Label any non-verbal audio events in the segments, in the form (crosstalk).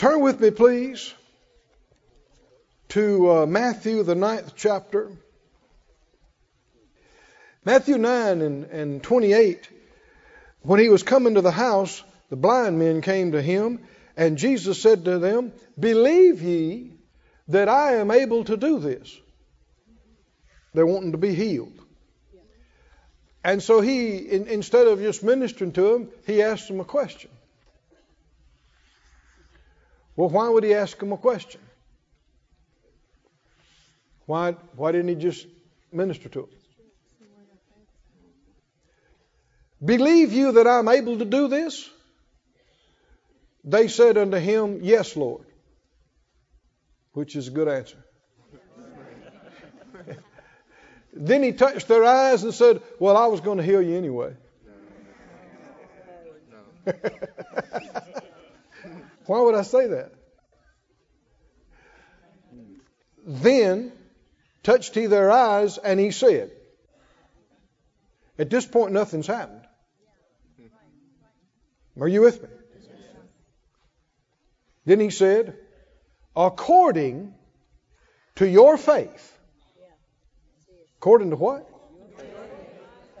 Turn with me, please, to uh, Matthew, the ninth chapter. Matthew 9 and, and 28. When he was coming to the house, the blind men came to him, and Jesus said to them, Believe ye that I am able to do this? They're wanting to be healed. And so he, in, instead of just ministering to them, he asked them a question. Well, why would he ask them a question? Why, why didn't he just minister to them? Believe you that I'm able to do this? They said unto him, Yes, Lord. Which is a good answer. (laughs) then he touched their eyes and said, Well, I was going to heal you anyway. (laughs) Why would I say that? Then touched he their eyes, and he said, At this point, nothing's happened. Are you with me? Then he said, according to your faith. According to what?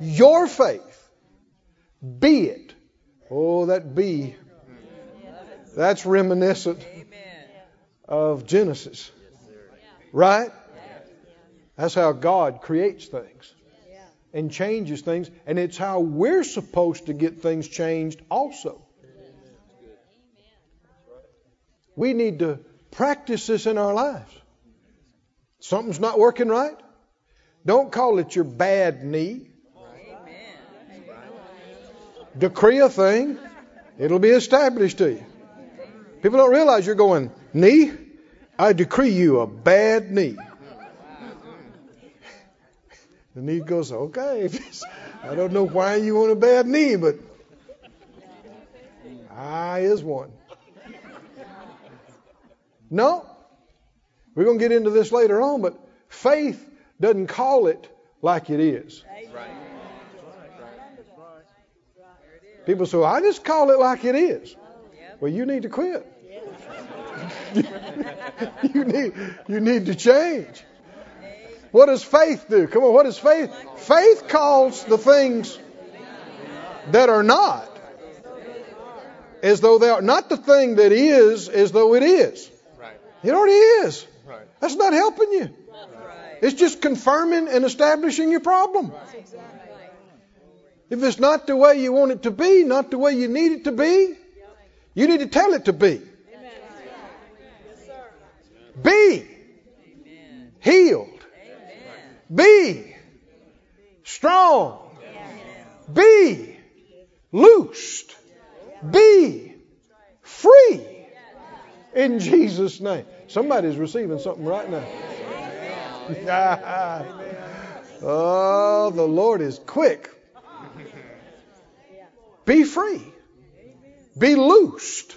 Your faith. Be it. Oh, that be. That's reminiscent of Genesis. Right? That's how God creates things and changes things, and it's how we're supposed to get things changed also. We need to practice this in our lives. Something's not working right? Don't call it your bad knee. Decree a thing, it'll be established to you. People don't realize you're going, knee? I decree you a bad knee. The knee goes, okay. I don't know why you want a bad knee, but I is one. No. We're going to get into this later on, but faith doesn't call it like it is. People say, I just call it like it is. Well, you need to quit. (laughs) you need you need to change. What does faith do? Come on, what does faith? Faith calls the things that are not as though they are. Not the thing that is as though it is. It already is. That's not helping you. It's just confirming and establishing your problem. If it's not the way you want it to be, not the way you need it to be, you need to tell it to be. Be healed. Be strong. Be loosed. Be free. In Jesus' name. Somebody's receiving something right now. (laughs) oh, the Lord is quick. Be free. Be loosed.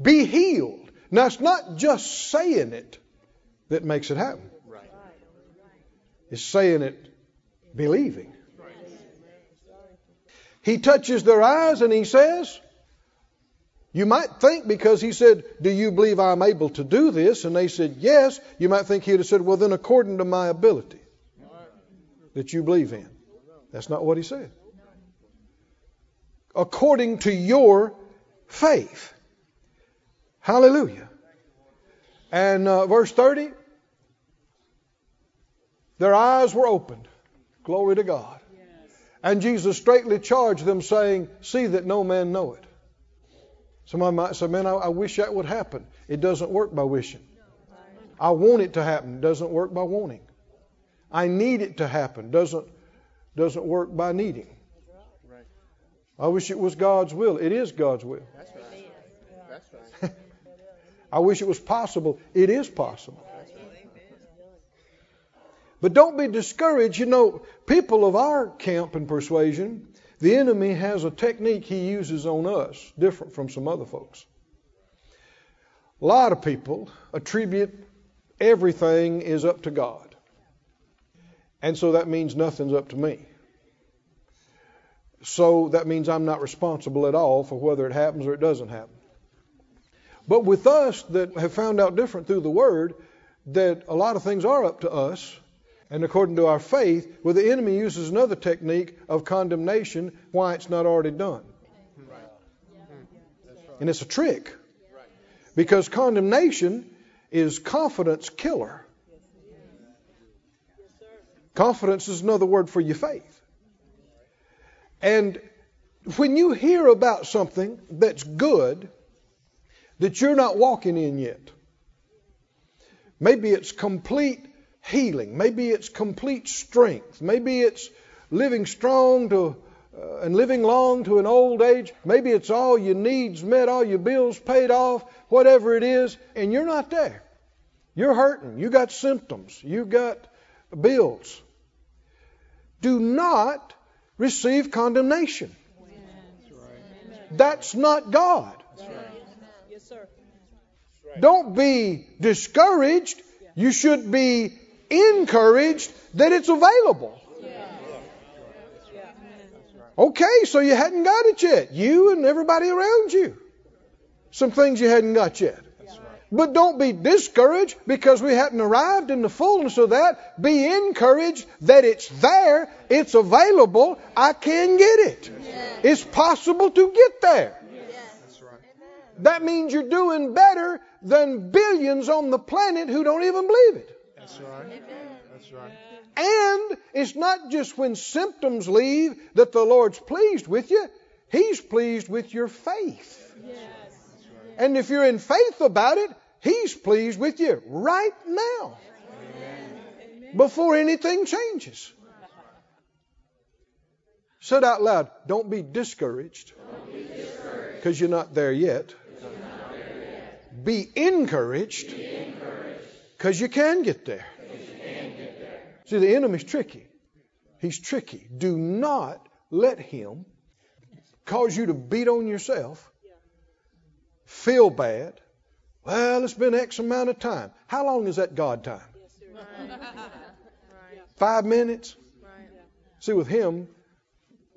Be healed. Now, it's not just saying it that makes it happen it's saying it believing. He touches their eyes and he says, You might think because he said, Do you believe I'm able to do this? And they said, Yes. You might think he'd have said, Well, then according to my ability that you believe in. That's not what he said. According to your faith. Hallelujah. And uh, verse 30 their eyes were opened. Glory to God. And Jesus straightly charged them, saying, See that no man know it. Somebody might say, Man, I, I wish that would happen. It doesn't work by wishing. I want it to happen. It doesn't work by wanting. I need it to happen. Doesn't doesn't work by needing. I wish it was God's will. It is God's will. That's right. That's right. (laughs) I wish it was possible. It is possible. But don't be discouraged. You know, people of our camp and persuasion, the enemy has a technique he uses on us, different from some other folks. A lot of people attribute everything is up to God. And so that means nothing's up to me. So that means I'm not responsible at all for whether it happens or it doesn't happen. But with us that have found out different through the Word, that a lot of things are up to us, and according to our faith, well, the enemy uses another technique of condemnation why it's not already done. And it's a trick. Because condemnation is confidence killer. Confidence is another word for your faith. And when you hear about something that's good that you're not walking in yet, maybe it's complete healing, maybe it's complete strength, maybe it's living strong to uh, and living long to an old age, maybe it's all your needs met, all your bills paid off, whatever it is, and you're not there. You're hurting, you got symptoms, You've got bills. Do not receive condemnation. That's not God. Don't be discouraged. You should be encouraged that it's available. Okay, so you hadn't got it yet. You and everybody around you. Some things you hadn't got yet. But don't be discouraged because we hadn't arrived in the fullness of that. Be encouraged that it's there, it's available, I can get it. It's possible to get there. That means you're doing better than billions on the planet who don't even believe it. That's right. That's right. And it's not just when symptoms leave that the Lord's pleased with you, He's pleased with your faith. Yes. And if you're in faith about it, He's pleased with you right now. Before anything changes. Said out loud, don't be discouraged because you're not there yet. Be encouraged because you can get there. See, the enemy's tricky. He's tricky. Do not let him cause you to beat on yourself, feel bad. Well, it's been X amount of time. How long is that God time? Five minutes? See, with him,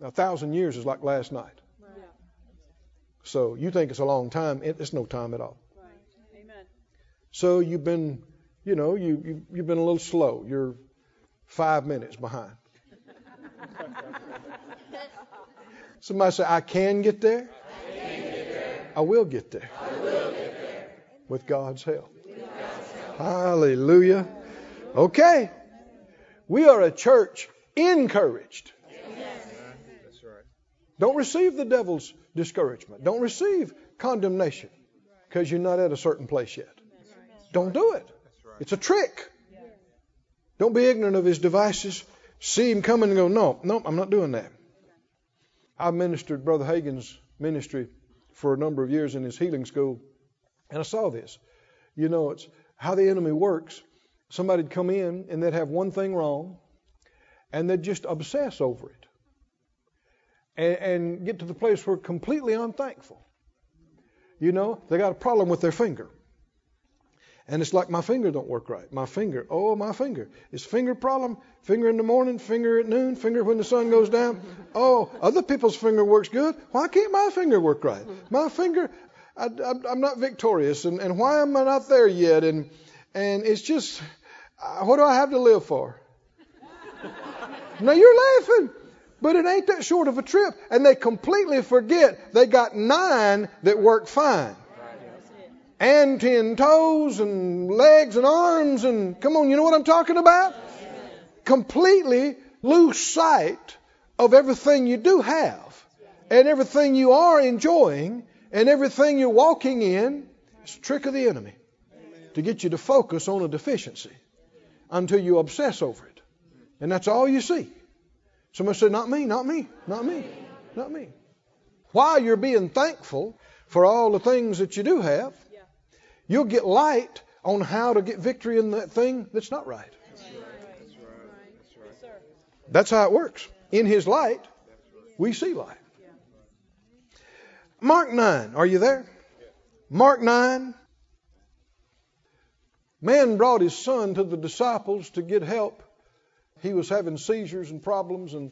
a thousand years is like last night. So you think it's a long time, it's no time at all. So you've been, you know, you, you, you've been a little slow. You're five minutes behind. Somebody say, I can get there. I, get there. I will get there. I will get there. With God's help. With God's help. Hallelujah. Okay. We are a church encouraged. Right. Don't receive the devil's discouragement. Don't receive condemnation because you're not at a certain place yet. Don't do it. It's a trick. Don't be ignorant of his devices. See him coming and go, no, no, I'm not doing that. I ministered Brother Hagin's ministry for a number of years in his healing school, and I saw this. You know, it's how the enemy works. Somebody'd come in and they'd have one thing wrong, and they'd just obsess over it and, and get to the place where completely unthankful. You know, they got a problem with their finger. And it's like my finger don't work right. My finger, oh my finger. It's finger problem. Finger in the morning, finger at noon, finger when the sun goes down. (laughs) Oh, other people's finger works good. Why can't my finger work right? My finger, I, am not victorious, and, and why am I not there yet? And and it's just, uh, what do I have to live for? (laughs) now you're laughing, but it ain't that short of a trip. And they completely forget they got nine that work fine and ten toes and legs and arms and come on, you know what I'm talking about? Completely lose sight of everything you do have and everything you are enjoying and everything you're walking in. It's a trick of the enemy to get you to focus on a deficiency until you obsess over it. And that's all you see. Somebody said, Not me, not me, not me, not me. While you're being thankful for all the things that you do have, You'll get light on how to get victory in that thing that's not right. That's how it works. In His light, we see light. Mark 9, are you there? Mark 9. Man brought his son to the disciples to get help. He was having seizures and problems, and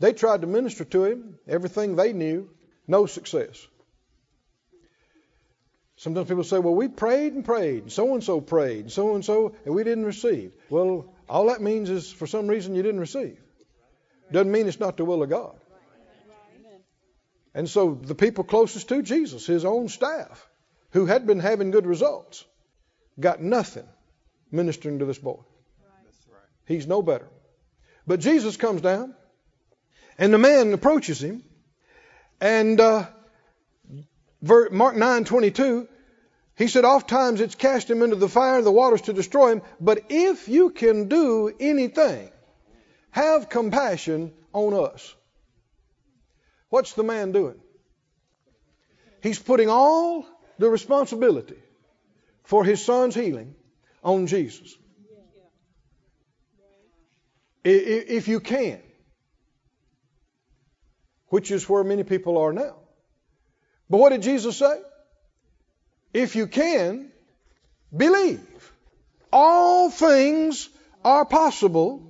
they tried to minister to him, everything they knew, no success. Sometimes people say, well, we prayed and prayed, and so and so prayed, and so and so, and we didn't receive. Well, all that means is for some reason you didn't receive. Doesn't mean it's not the will of God. And so the people closest to Jesus, his own staff, who had been having good results, got nothing ministering to this boy. He's no better. But Jesus comes down, and the man approaches him, and uh, Mark 9:22, he said, "Oft times it's cast him into the fire, and the waters to destroy him. But if you can do anything, have compassion on us." What's the man doing? He's putting all the responsibility for his son's healing on Jesus. If you can, which is where many people are now. But what did Jesus say? If you can, believe. All things are possible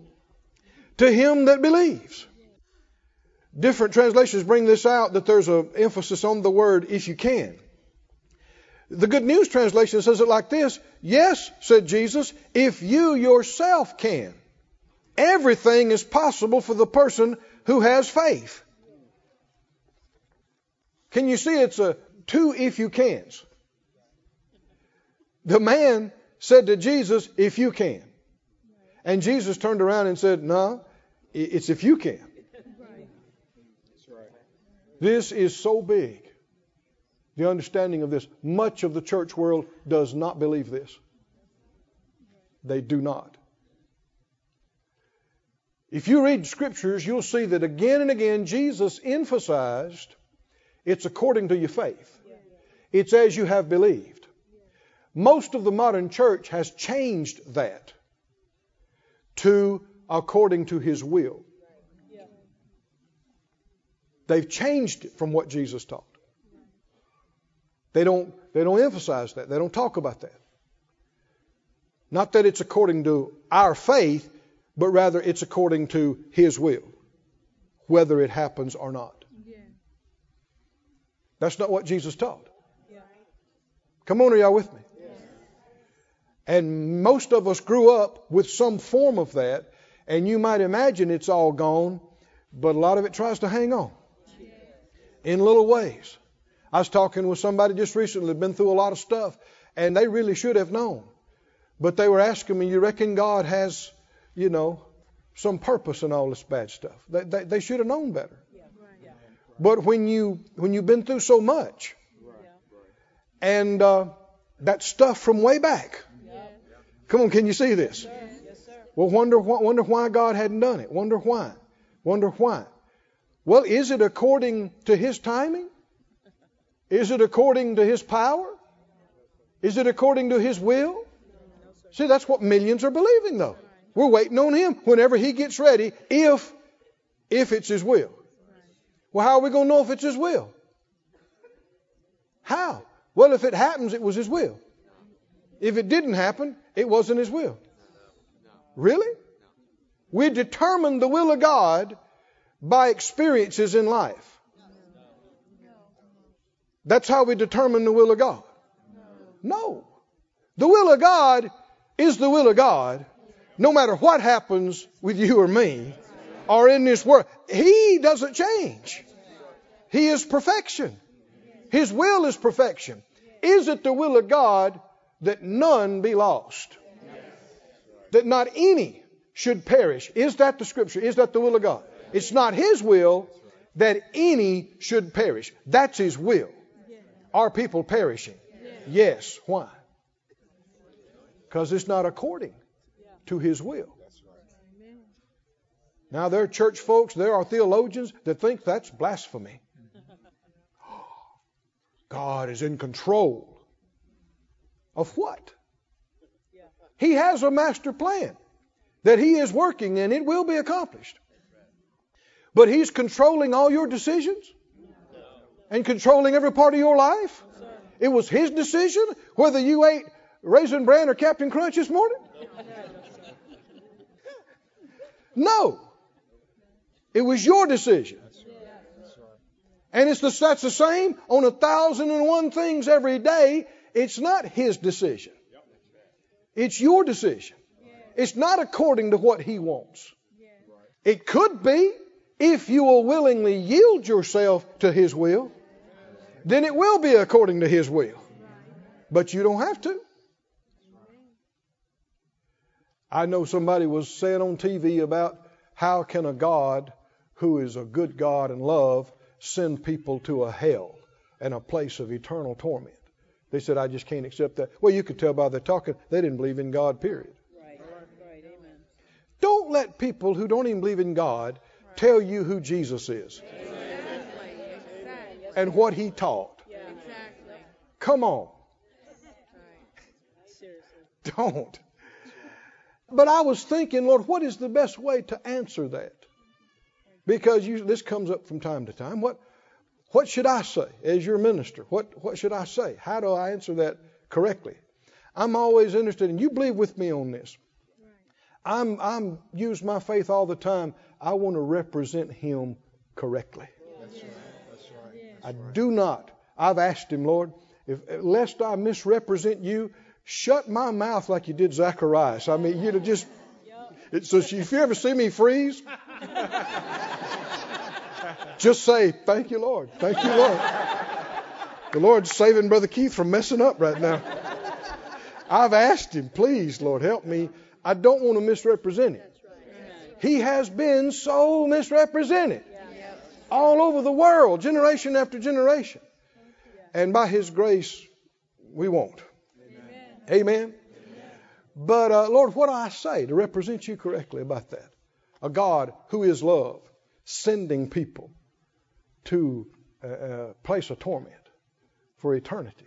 to him that believes. Different translations bring this out that there's an emphasis on the word if you can. The Good News translation says it like this Yes, said Jesus, if you yourself can. Everything is possible for the person who has faith. Can you see it's a two if you cans? The man said to Jesus, if you can. And Jesus turned around and said, no, it's if you can. This is so big. The understanding of this. Much of the church world does not believe this. They do not. If you read scriptures, you'll see that again and again Jesus emphasized it's according to your faith. It's as you have believed. Most of the modern church has changed that to according to his will. They've changed it from what Jesus taught. They don't, they don't emphasize that. They don't talk about that. Not that it's according to our faith, but rather it's according to His will, whether it happens or not. That's not what Jesus taught. Come on, are y'all with me? And most of us grew up with some form of that, and you might imagine it's all gone, but a lot of it tries to hang on in little ways. I was talking with somebody just recently, been through a lot of stuff, and they really should have known. But they were asking me, You reckon God has, you know, some purpose in all this bad stuff? They, they, they should have known better. But when you when you've been through so much, and uh, that stuff from way back, come on, can you see this? Well, wonder wonder why God hadn't done it. Wonder why. Wonder why. Well, is it according to His timing? Is it according to His power? Is it according to His will? See, that's what millions are believing, though. We're waiting on Him whenever He gets ready, if if it's His will. Well, how are we going to know if it's His will? How? Well, if it happens, it was His will. If it didn't happen, it wasn't His will. Really? We determine the will of God by experiences in life. That's how we determine the will of God. No. The will of God is the will of God, no matter what happens with you or me or in this world. He doesn't change. He is perfection. His will is perfection. Is it the will of God that none be lost? That not any should perish. Is that the scripture? Is that the will of God? It's not His will that any should perish. That's His will. Are people perishing? Yes. Why? Because it's not according to His will. Now, there are church folks, there are theologians that think that's blasphemy. (gasps) God is in control of what? He has a master plan that He is working and it will be accomplished. But He's controlling all your decisions and controlling every part of your life. It was His decision whether you ate Raisin Bran or Captain Crunch this morning. No. It was your decision. And it's the, that's the same on a thousand and one things every day. It's not his decision. It's your decision. It's not according to what he wants. It could be if you will willingly yield yourself to his will, then it will be according to his will. But you don't have to. I know somebody was saying on TV about how can a God who is a good God and love send people to a hell and a place of eternal torment. They said, I just can't accept that. Well, you could tell by their talking, they didn't believe in God, period. Right, right, amen. Don't let people who don't even believe in God tell you who Jesus is Exactly. Exactly. and what he taught. Exactly. Come on. Don't. But I was thinking, Lord, what is the best way to answer that? Because you, this comes up from time to time. What, what should I say as your minister? What, what should I say? How do I answer that correctly? I'm always interested, and you believe with me on this. I'm, I'm use my faith all the time. I want to represent Him correctly. That's right. That's right. I do not. I've asked Him, Lord, if lest I misrepresent you, shut my mouth like you did Zacharias. I mean, you know, just. It, so if you ever see me freeze, (laughs) just say, "Thank you, Lord. Thank you, Lord." The Lord's saving Brother Keith from messing up right now. I've asked Him, please, Lord, help me. I don't want to misrepresent Him. He has been so misrepresented all over the world, generation after generation. And by His grace, we won't. Amen. But uh, Lord, what do I say to represent you correctly about that? A God who is love, sending people to a, a place of torment for eternity.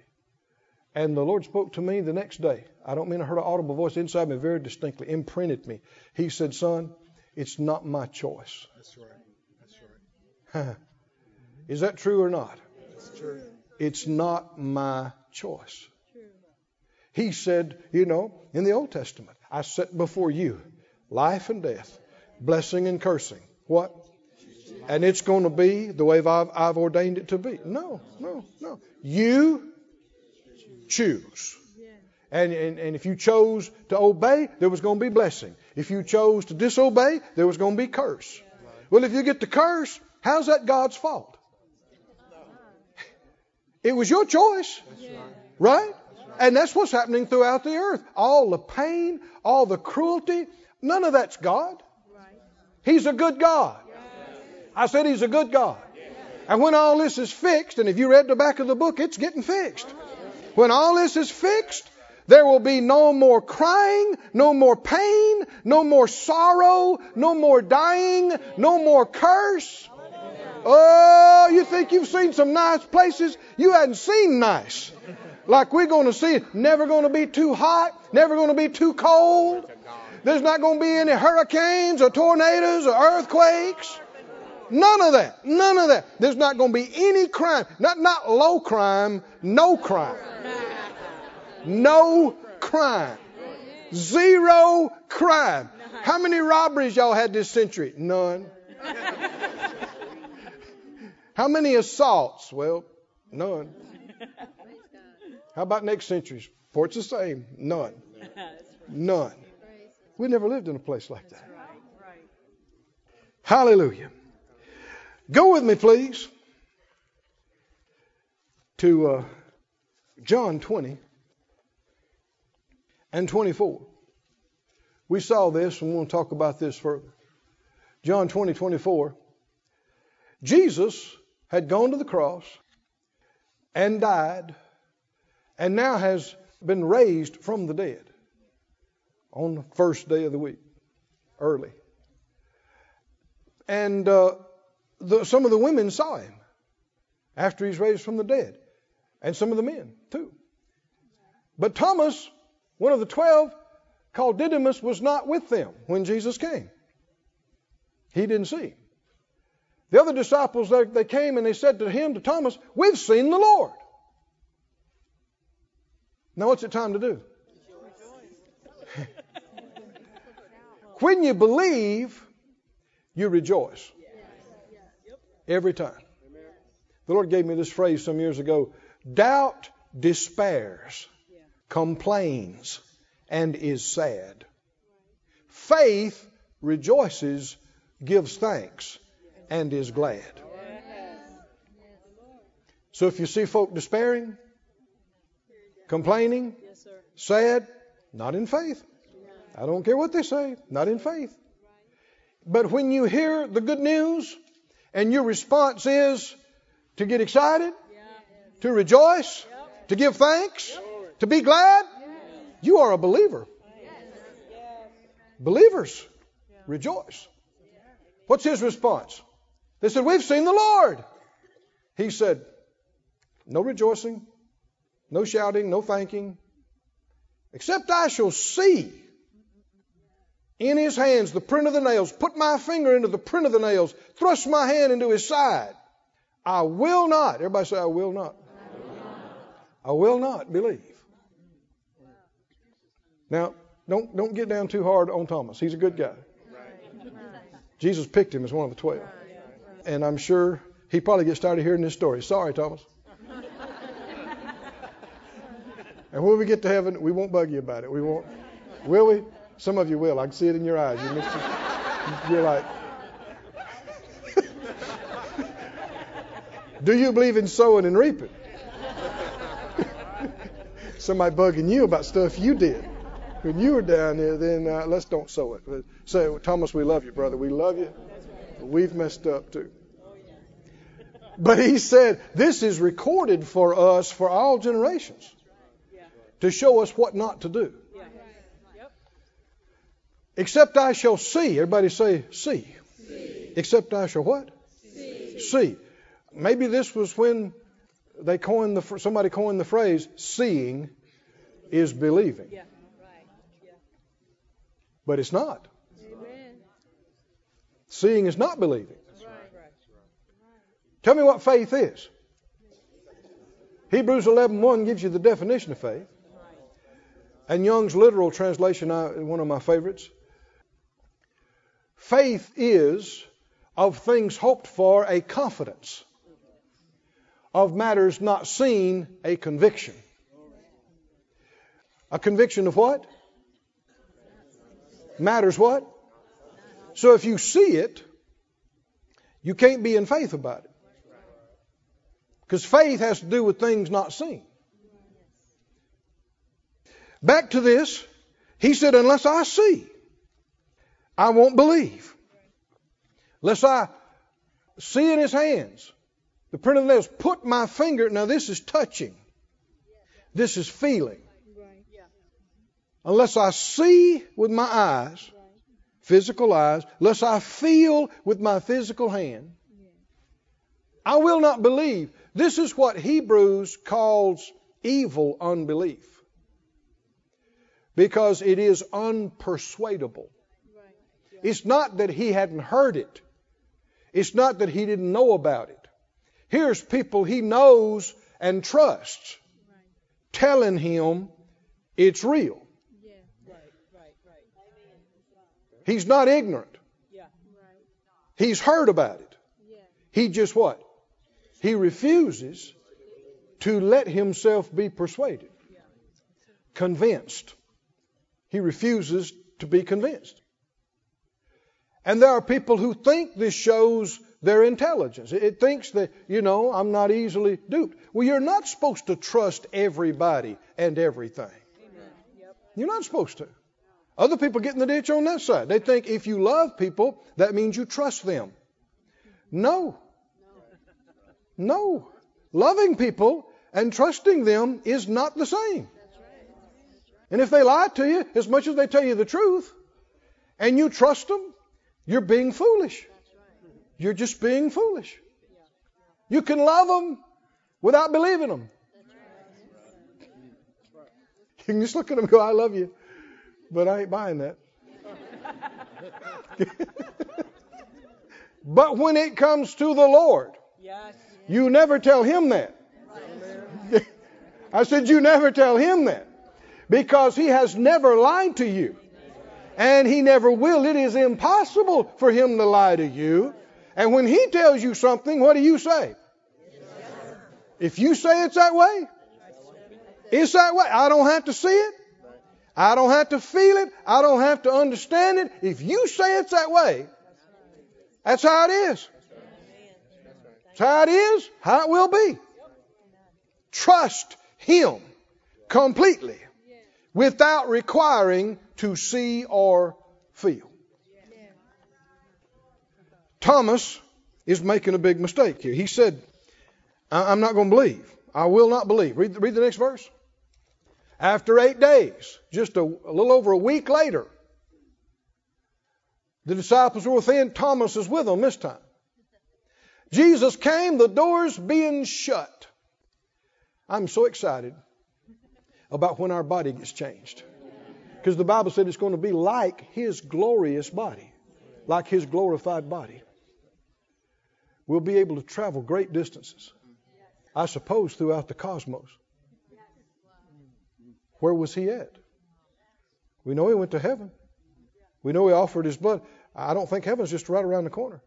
And the Lord spoke to me the next day. I don't mean I heard an audible voice inside me very distinctly, imprinted me. He said, Son, it's not my choice. That's right. That's right. (laughs) Is that true or not? That's true. It's not my choice. He said, you know, in the Old Testament, I set before you life and death, blessing and cursing. What? And it's going to be the way I've, I've ordained it to be. No, no, no. You choose. And, and, and if you chose to obey, there was going to be blessing. If you chose to disobey, there was going to be curse. Well, if you get the curse, how's that God's fault? It was your choice. Right? And that's what's happening throughout the earth. All the pain, all the cruelty, none of that's God. He's a good God. I said he's a good God. And when all this is fixed, and if you read the back of the book, it's getting fixed. When all this is fixed, there will be no more crying, no more pain, no more sorrow, no more dying, no more curse. Oh, you think you've seen some nice places? You hadn't seen nice. Like we're going to see, never going to be too hot, never going to be too cold. There's not going to be any hurricanes or tornadoes or earthquakes. None of that. None of that. There's not going to be any crime. Not not low crime, no crime. No crime. Zero crime. How many robberies y'all had this century? None. How many assaults? Well, none. How about next century? For it's the same. None. None. We never lived in a place like that. Hallelujah. Go with me, please, to uh, John 20 and 24. We saw this and we want to talk about this further. John 20, 24. Jesus had gone to the cross and died and now has been raised from the dead on the first day of the week, early. And uh, the, some of the women saw him after he's raised from the dead, and some of the men too. But Thomas, one of the twelve, called Didymus, was not with them when Jesus came. He didn't see. The other disciples, they, they came and they said to him, to Thomas, We've seen the Lord. Now, what's it time to do? (laughs) when you believe, you rejoice. Every time. The Lord gave me this phrase some years ago doubt despairs, complains, and is sad. Faith rejoices, gives thanks, and is glad. So if you see folk despairing, complaining, sad, not in faith. I don't care what they say, not in faith. But when you hear the good news and your response is to get excited, to rejoice, to give thanks, to be glad, you are a believer. Believers rejoice. What's his response? They said, We've seen the Lord. He said, No rejoicing, no shouting, no thanking, except I shall see in his hands the print of the nails, put my finger into the print of the nails, thrust my hand into his side. I will not, everybody say, I will not. I will not believe. Now, don't, don't get down too hard on Thomas. He's a good guy. Jesus picked him as one of the twelve. And I'm sure he probably gets tired of hearing this story. Sorry, Thomas. And when we get to heaven, we won't bug you about it. We won't. Will we? Some of you will. I can see it in your eyes. You missed. You're like, (laughs) do you believe in sowing and reaping? (laughs) Somebody bugging you about stuff you did when you were down there. Then uh, let's don't sow it. Say, Thomas, we love you, brother. We love you. We've messed up too. But he said, this is recorded for us for all generations to show us what not to do. Except I shall see. Everybody say, see. Except I shall what? See. Maybe this was when they coined the somebody coined the phrase "seeing is believing," Yeah. Right. Yeah. but it's not. Amen. Seeing is not believing. Right. Tell me what faith is. Hebrews 11:1 gives you the definition of faith. And Young's literal translation, one of my favorites. Faith is of things hoped for a confidence, of matters not seen a conviction. A conviction of what? Matters what? So if you see it, you can't be in faith about it. Because faith has to do with things not seen. Back to this, he said, unless I see, I won't believe. Unless I see in his hands the print of the nails, put my finger. Now, this is touching, this is feeling. Unless I see with my eyes, physical eyes, unless I feel with my physical hand, I will not believe. This is what Hebrews calls evil unbelief. Because it is unpersuadable. It's not that he hadn't heard it. It's not that he didn't know about it. Here's people he knows and trusts telling him it's real. He's not ignorant. He's heard about it. He just what? He refuses to let himself be persuaded, convinced. He refuses to be convinced. And there are people who think this shows their intelligence. It thinks that, you know, I'm not easily duped. Well, you're not supposed to trust everybody and everything. You're not supposed to. Other people get in the ditch on that side. They think if you love people, that means you trust them. No. No. Loving people and trusting them is not the same. And if they lie to you, as much as they tell you the truth, and you trust them, you're being foolish. You're just being foolish. You can love them without believing them. You can just look at them and go, I love you, but I ain't buying that. (laughs) but when it comes to the Lord, you never tell him that. (laughs) I said, You never tell him that. Because he has never lied to you. And he never will. It is impossible for him to lie to you. And when he tells you something, what do you say? If you say it's that way, it's that way. I don't have to see it. I don't have to feel it. I don't have to understand it. If you say it's that way, that's how it is. That's how it is, how it will be. Trust Him completely without requiring to see or feel. Thomas is making a big mistake here. He said, I'm not going to believe. I will not believe. Read, read the next verse. After eight days, just a, a little over a week later, the disciples were within. Thomas is with them this time. Jesus came, the doors being shut. I'm so excited about when our body gets changed. Because the Bible said it's going to be like His glorious body, like His glorified body. We'll be able to travel great distances, I suppose, throughout the cosmos. Where was He at? We know He went to heaven. We know He offered His blood. I don't think heaven's just right around the corner.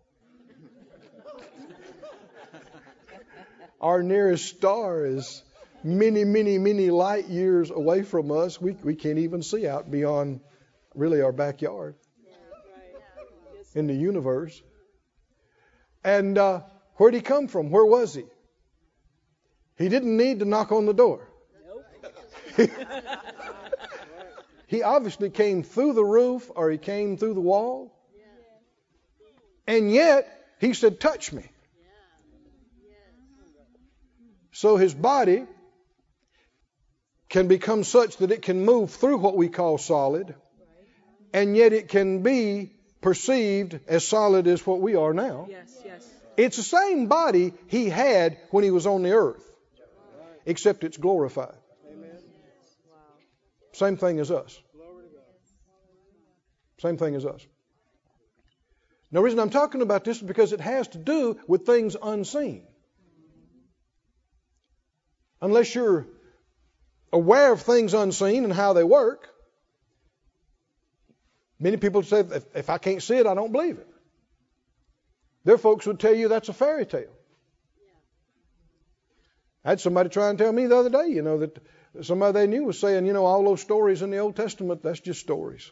(laughs) Our nearest star is many, many, many light years away from us. We, we can't even see out beyond really our backyard in the universe. And uh, where'd he come from? Where was he? He didn't need to knock on the door. (laughs) he obviously came through the roof or he came through the wall. And yet, he said, Touch me. So his body can become such that it can move through what we call solid, and yet it can be perceived as solid as what we are now. Yes, yes. It's the same body he had when he was on the earth, except it's glorified. Amen. Same thing as us. Same thing as us. Now, the reason I'm talking about this is because it has to do with things unseen. Unless you're aware of things unseen and how they work, many people say, if, if I can't see it, I don't believe it. Their folks would tell you that's a fairy tale. I had somebody try and tell me the other day, you know, that somebody they knew was saying, you know, all those stories in the Old Testament, that's just stories.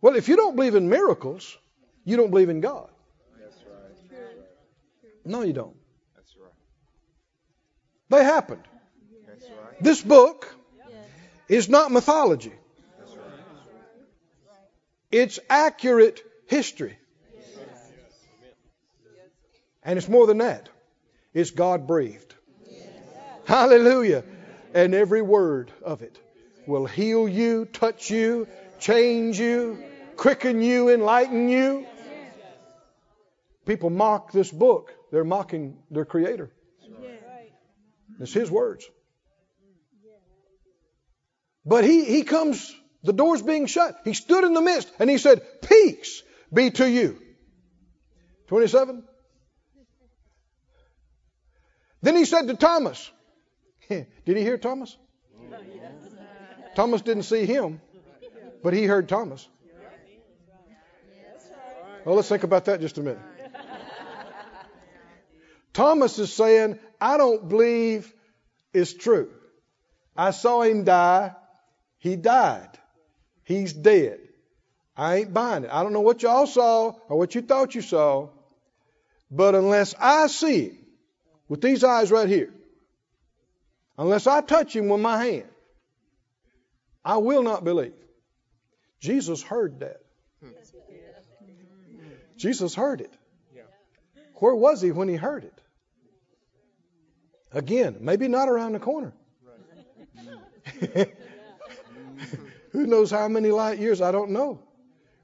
Well, if you don't believe in miracles, you don't believe in God. That's right. No, you don't. They happened. Right. This book is not mythology. Right. It's accurate history. And it's more than that. It's God breathed. Hallelujah. And every word of it will heal you, touch you, change you, quicken you, enlighten you. People mock this book. They're mocking their creator. It's his words. But he, he comes, the door's being shut. He stood in the midst and he said, Peace be to you. 27. Then he said to Thomas, (laughs) Did he hear Thomas? Thomas didn't see him, but he heard Thomas. Well, let's think about that just a minute. Thomas is saying, I don't believe it's true. I saw him die. He died. He's dead. I ain't buying it. I don't know what y'all saw or what you thought you saw, but unless I see him with these eyes right here, unless I touch him with my hand, I will not believe. Jesus heard that. Jesus heard it. Where was he when he heard it? Again, maybe not around the corner. (laughs) Who knows how many light years? I don't know.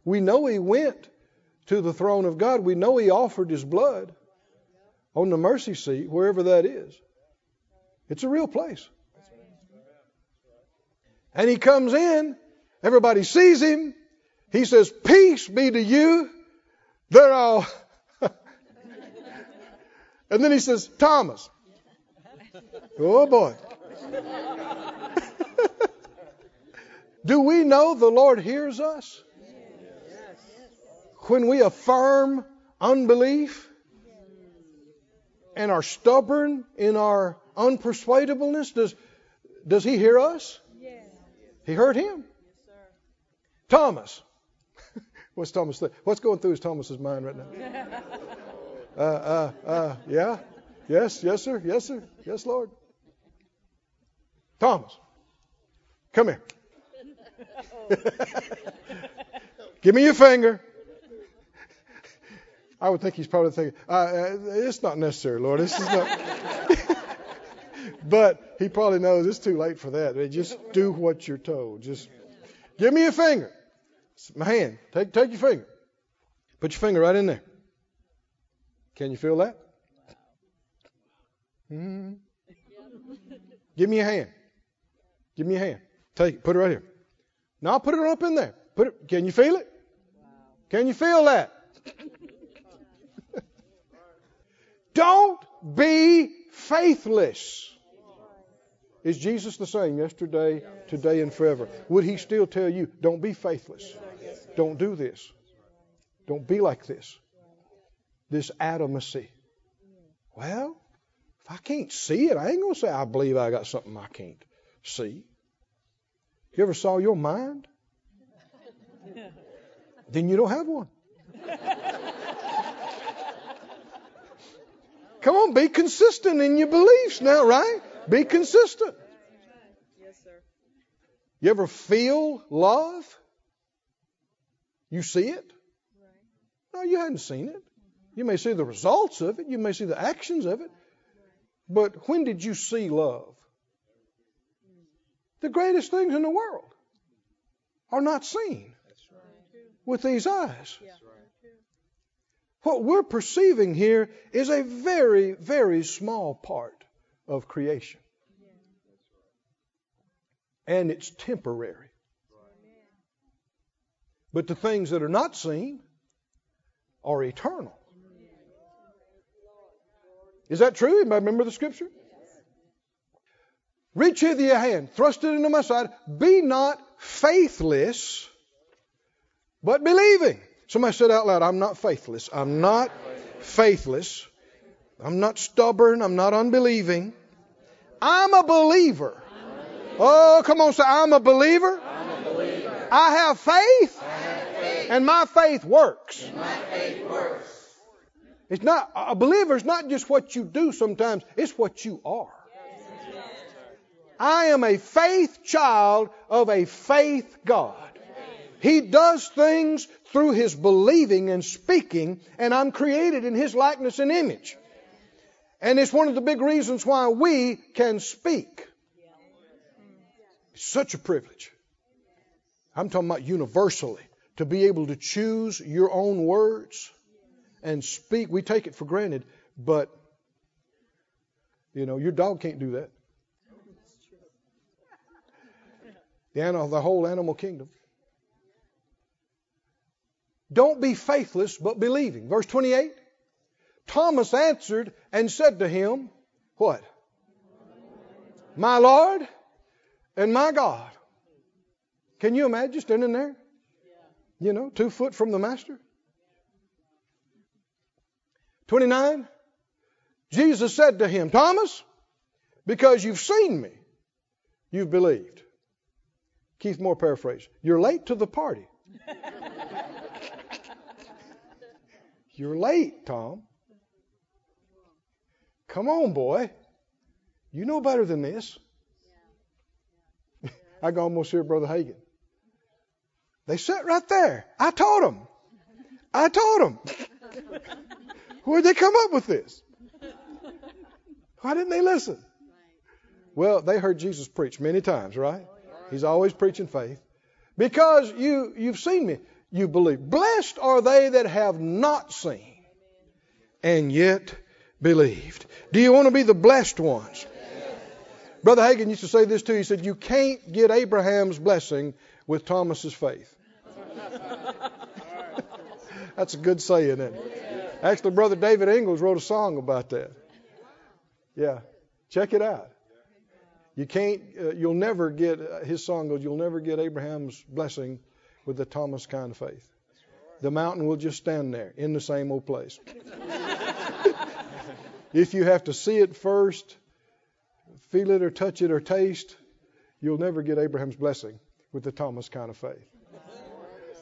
We know he went to the throne of God. We know he offered his blood on the mercy seat, wherever that is. It's a real place. And he comes in, everybody sees him. He says, Peace be to you. They're all. (laughs) and then he says, Thomas. Oh boy. (laughs) Do we know the Lord hears us? When we affirm unbelief? and are stubborn in our unpersuadableness, does, does he hear us? He heard him. Thomas. (laughs) What's Thomas? What's going through his Thomas's mind right now? (laughs) Uh, uh, uh, yeah. Yes, yes, sir. Yes, sir. Yes, Lord. Thomas, come here. (laughs) Give me your finger. I would think he's probably thinking, uh, uh, it's not necessary, Lord. This is not. (laughs) but he probably knows it's too late for that. Just do what you're told. Just give me your finger. It's my hand. Take take your finger. Put your finger right in there. Can you feel that? Hmm Give me a hand. Give me a hand. Take it. Put it right here. Now put it up in there. Put it. Can you feel it? Can you feel that? (laughs) Don't be faithless. Is Jesus the same yesterday, today, and forever? Would he still tell you, don't be faithless? Don't do this. Don't be like this. This atomacy. Well, if I can't see it, I ain't going to say I believe I got something I can't see. You ever saw your mind? (laughs) Then you don't have one. Come on, be consistent in your beliefs now, right? Be consistent. Yes, sir. You ever feel love? You see it? No, you hadn't seen it. You may see the results of it, you may see the actions of it. But when did you see love? The greatest things in the world are not seen with these eyes. What we're perceiving here is a very, very small part of creation. And it's temporary. But the things that are not seen are eternal. Is that true? Anybody remember the scripture? Reach hither your hand, thrust it into my side. Be not faithless, but believing. Somebody said out loud, I'm not faithless. I'm not faithless. I'm not stubborn. I'm not unbelieving. I'm a believer. Oh, come on, say, I'm a believer. I have faith. And my faith works. It's not a believer is not just what you do sometimes, it's what you are. I am a faith child of a faith God. He does things through his believing and speaking, and I'm created in his likeness and image. And it's one of the big reasons why we can speak. It's such a privilege. I'm talking about universally. To be able to choose your own words and speak. We take it for granted, but, you know, your dog can't do that. The, animal, the whole animal kingdom. Don't be faithless, but believing. Verse 28. Thomas answered and said to him, What? My Lord and my God. Can you imagine standing there? You know, two foot from the Master? 29. Jesus said to him, Thomas, because you've seen me, you've believed. Keith Moore paraphrase. You're late to the party. (laughs) You're late, Tom. Come on, boy. You know better than this. (laughs) I can almost hear Brother Hagin. They sat right there. I told them. I told them. (laughs) Where'd they come up with this? Why didn't they listen? Well, they heard Jesus preach many times, right? He's always preaching faith. Because you, you've seen me, you believe. Blessed are they that have not seen and yet believed. Do you want to be the blessed ones? Brother Hagin used to say this too. He said, You can't get Abraham's blessing with Thomas's faith. (laughs) That's a good saying, isn't it? Actually, Brother David Ingles wrote a song about that. Yeah, check it out. You can't, uh, you'll never get, uh, his song goes, you'll never get Abraham's blessing with the Thomas kind of faith. The mountain will just stand there in the same old place. (laughs) If you have to see it first, feel it or touch it or taste, you'll never get Abraham's blessing with the Thomas kind of faith.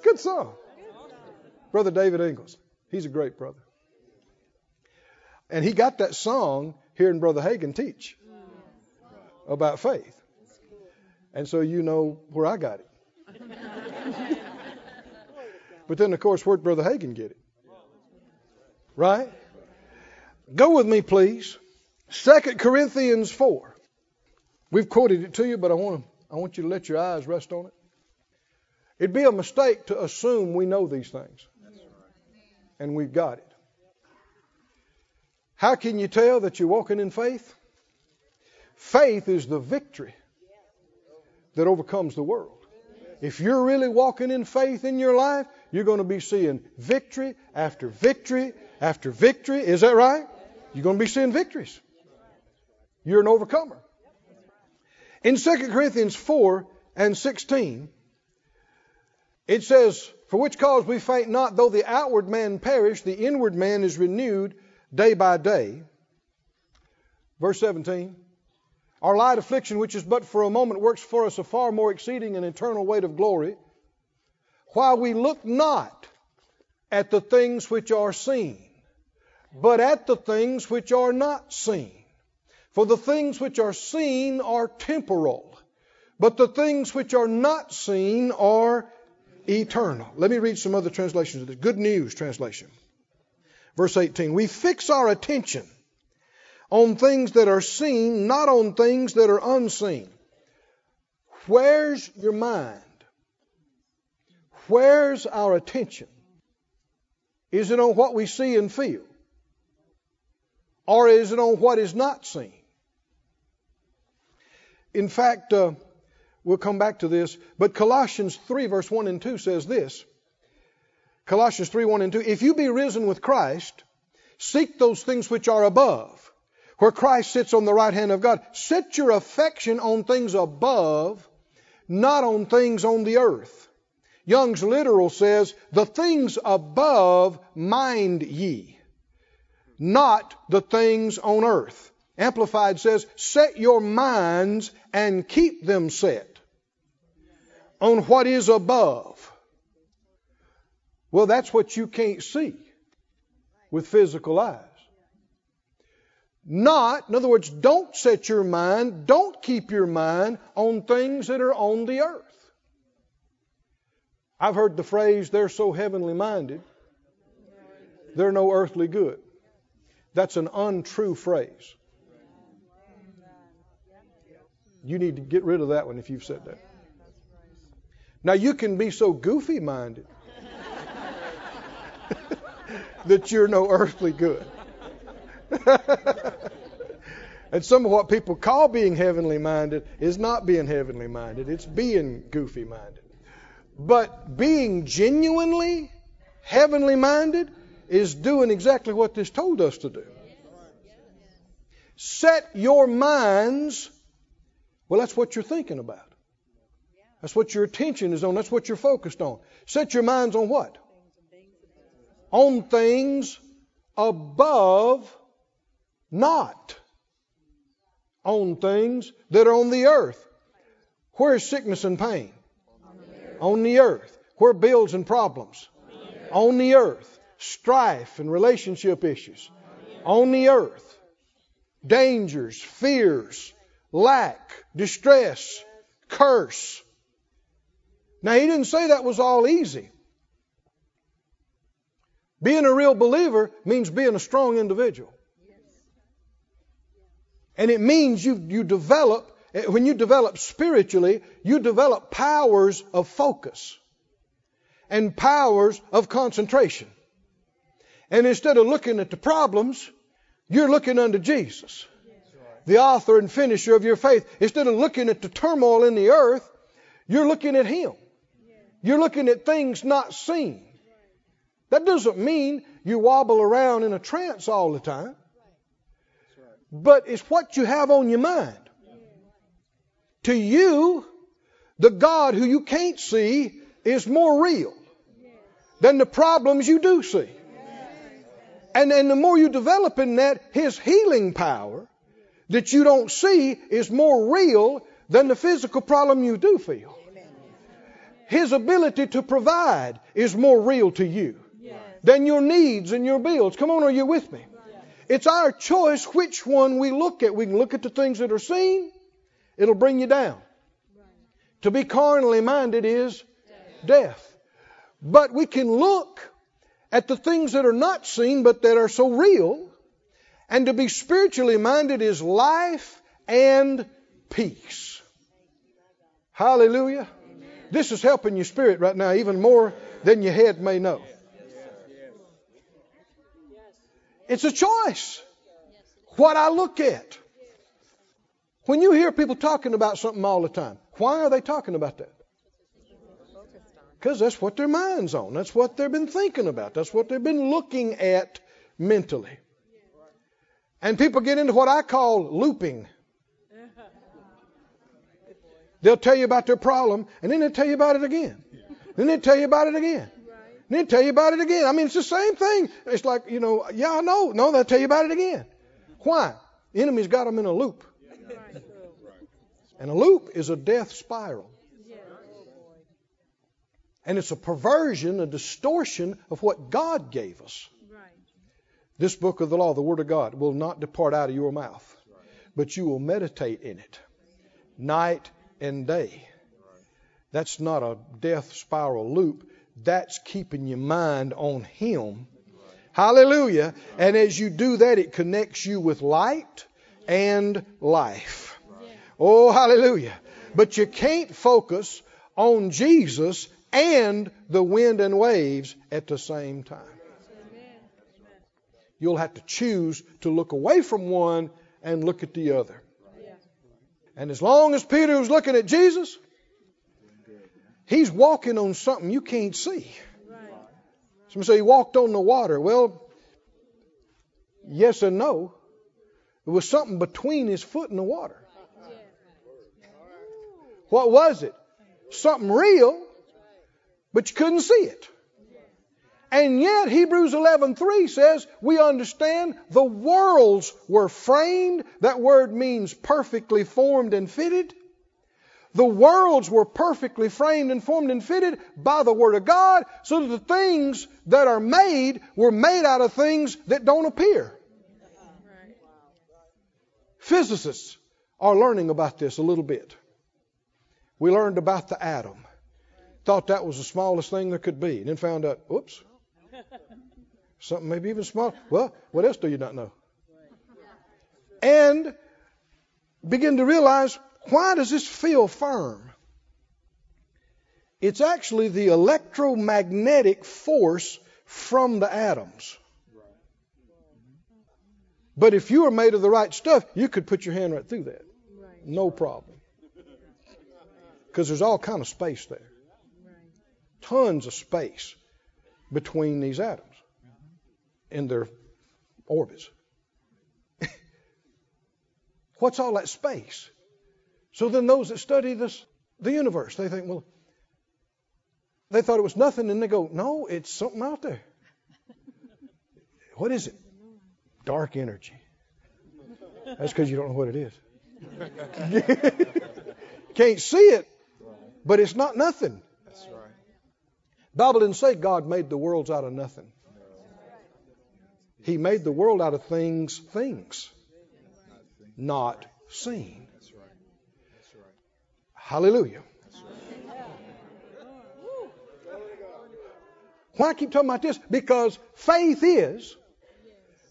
Good song. Brother David Ingles. He's a great brother. And he got that song hearing Brother Hagin teach about faith. And so you know where I got it. (laughs) but then, of course, where'd Brother Hagin get it? Right? Go with me, please. Second Corinthians 4. We've quoted it to you, but I want, I want you to let your eyes rest on it. It'd be a mistake to assume we know these things. And we've got it. How can you tell that you're walking in faith? Faith is the victory that overcomes the world. If you're really walking in faith in your life, you're going to be seeing victory after victory after victory. Is that right? You're going to be seeing victories. You're an overcomer. In 2 Corinthians 4 and 16, it says, For which cause we faint not, though the outward man perish, the inward man is renewed day by day. Verse 17. Our light affliction, which is but for a moment, works for us a far more exceeding and eternal weight of glory, while we look not at the things which are seen, but at the things which are not seen. For the things which are seen are temporal, but the things which are not seen are eternal. Let me read some other translations of this. Good News translation. Verse 18. We fix our attention on things that are seen, not on things that are unseen. Where's your mind? Where's our attention? Is it on what we see and feel? Or is it on what is not seen? In fact, uh, we'll come back to this, but Colossians 3, verse 1 and 2 says this Colossians 3, 1 and 2 If you be risen with Christ, seek those things which are above, where Christ sits on the right hand of God. Set your affection on things above, not on things on the earth. Young's literal says, The things above mind ye, not the things on earth. Amplified says, Set your minds and keep them set on what is above. Well, that's what you can't see with physical eyes. Not, in other words, don't set your mind, don't keep your mind on things that are on the earth. I've heard the phrase, they're so heavenly minded, they're no earthly good. That's an untrue phrase. You need to get rid of that one if you've said that. Now, you can be so goofy minded that you're no earthly good. (laughs) and some of what people call being heavenly minded is not being heavenly minded, it's being goofy minded. But being genuinely heavenly minded is doing exactly what this told us to do. Set your minds, well, that's what you're thinking about. That's what your attention is on. That's what you're focused on. Set your minds on what? On things above, not on things that are on the earth. Where is sickness and pain? On the earth. Where bills and problems? On the earth. Strife and relationship issues? On the earth. Dangers, fears, lack, distress, curse, now, he didn't say that was all easy. Being a real believer means being a strong individual. And it means you, you develop, eh, when you develop spiritually, you develop powers of focus and powers of concentration. And instead of looking at the problems, you're looking unto Jesus, the author and finisher of your faith. Instead of looking at the turmoil in the earth, you're looking at Him. You're looking at things not seen. That doesn't mean you wobble around in a trance all the time. But it's what you have on your mind. To you, the God who you can't see is more real than the problems you do see. And, and the more you develop in that, his healing power that you don't see is more real than the physical problem you do feel. His ability to provide is more real to you than your needs and your bills. Come on, are you with me? It's our choice which one we look at. We can look at the things that are seen, it'll bring you down. To be carnally minded is death. But we can look at the things that are not seen but that are so real. And to be spiritually minded is life and peace. Hallelujah. This is helping your spirit right now even more than your head may know. It's a choice what I look at. When you hear people talking about something all the time, why are they talking about that? Because that's what their mind's on. That's what they've been thinking about. That's what they've been looking at mentally. And people get into what I call looping. They'll tell you about their problem, and then they'll tell you about it again. Then they'll tell you about it again. Then they'll tell you about it again. I mean, it's the same thing. It's like, you know, yeah, I know. No, they'll tell you about it again. Why? The enemy's got them in a loop. And a loop is a death spiral. And it's a perversion, a distortion of what God gave us. This book of the law, the Word of God, will not depart out of your mouth, but you will meditate in it night and day. That's not a death spiral loop. That's keeping your mind on Him. Hallelujah. And as you do that, it connects you with light and life. Oh, hallelujah. But you can't focus on Jesus and the wind and waves at the same time. You'll have to choose to look away from one and look at the other. And as long as Peter was looking at Jesus, he's walking on something you can't see. Some say he walked on the water. Well, yes and no. It was something between his foot and the water. What was it? Something real, but you couldn't see it. And yet Hebrews 11:3 says we understand the worlds were framed. That word means perfectly formed and fitted. The worlds were perfectly framed and formed and fitted by the Word of God, so that the things that are made were made out of things that don't appear. Physicists are learning about this a little bit. We learned about the atom. Thought that was the smallest thing there could be, and then found out, oops, something maybe even smaller. Well, what else do you not know? And begin to realize why does this feel firm? It's actually the electromagnetic force from the atoms. But if you were made of the right stuff, you could put your hand right through that. No problem. Because there's all kind of space there. Tons of space between these atoms in their orbits. (laughs) What's all that space? So then those that study this the universe, they think, well, they thought it was nothing, and they go, no, it's something out there. (laughs) What is it? Dark energy. That's because you don't know what it is. (laughs) Can't see it, but it's not nothing. That's right. Bible didn't say God made the worlds out of nothing. He made the world out of things, things, not seen. That's right. That's right. Hallelujah. Why I keep talking about this? Because faith is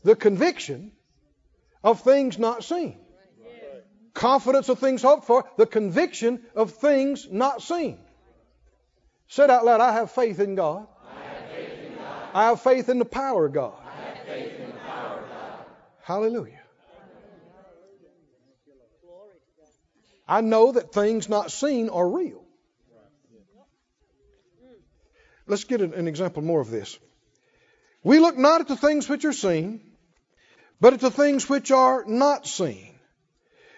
the conviction of things not seen. Confidence of things hoped for, the conviction of things not seen. Said out loud, I have faith in God. I have faith in, the power of God. Hallelujah. I know that things not seen are real. Let's get an, example more of this. We look not at the things which are seen, but at the things which are not seen.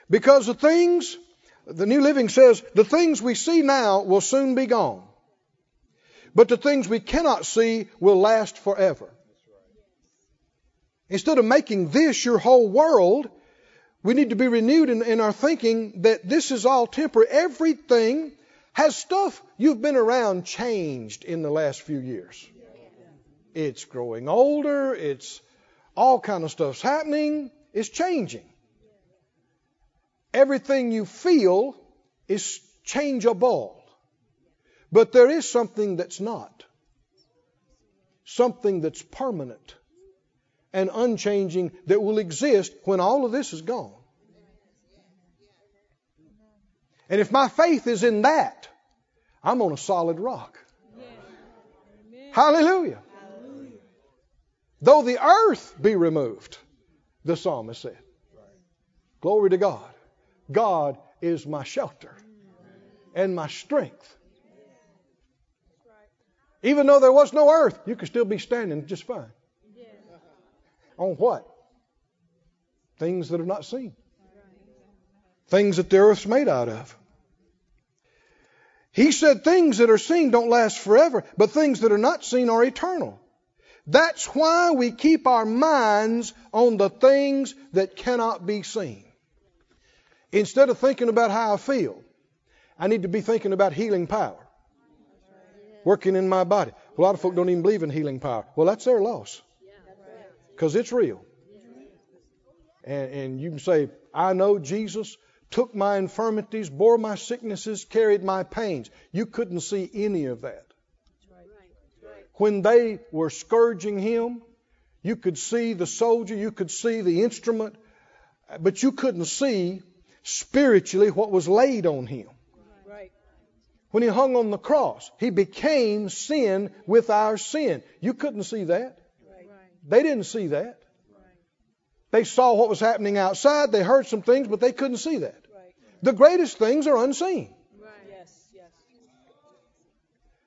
Because the things, the New Living says, the things we see now will soon be gone. But the things we cannot see will last forever. Instead of making this your whole world, we need to be renewed in, in our thinking that this is all temporary. Everything has stuff you've been around changed in the last few years. It's growing older. It's all kind of stuff's happening. It's changing. Everything you feel is changeable. But there is something that's not. Something that's permanent and unchanging that will exist when all of this is gone. And if my faith is in that, I'm on a solid rock. Hallelujah. Though the earth be removed, the psalmist said. Glory to God. God is my shelter and my strength. Even though there was no earth, you could still be standing just fine. On what? Things that are not seen. Things that the earth's made out of. He said things that are seen don't last forever, but things that are not seen are eternal. That's why we keep our minds on the things that cannot be seen. Instead of thinking about how I feel, I need to be thinking about healing power working in my body. A lot of folk don't even believe in healing power. Well, that's their loss because it's real. And, and you can say, I know Jesus took my infirmities, bore my sicknesses, carried my pains. You couldn't see any of that. When they were scourging him, you could see the soldier, you could see the instrument, but you couldn't see spiritually what was laid on him. When he hung on the cross, he became sin with our sin. You couldn't see that. They didn't see that. They saw what was happening outside, they heard some things, but they couldn't see that. The greatest things are unseen.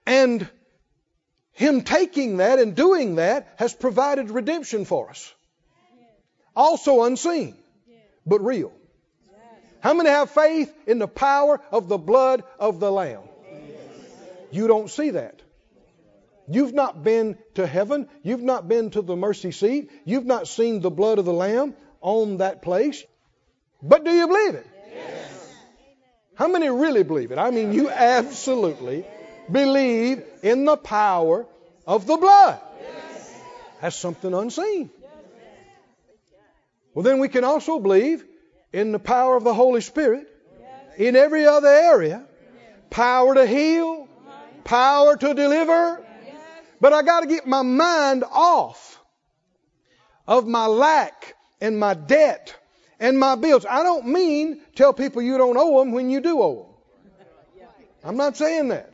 And him taking that and doing that has provided redemption for us. Also unseen, but real. How many have faith in the power of the blood of the Lamb? You don't see that. You've not been to heaven. You've not been to the mercy seat. You've not seen the blood of the Lamb on that place. But do you believe it? Yes. How many really believe it? I mean, you absolutely believe in the power of the blood. Yes. That's something unseen. Well, then we can also believe in the power of the Holy Spirit in every other area power to heal, power to deliver. But I got to get my mind off of my lack and my debt and my bills. I don't mean tell people you don't owe them when you do owe them. I'm not saying that.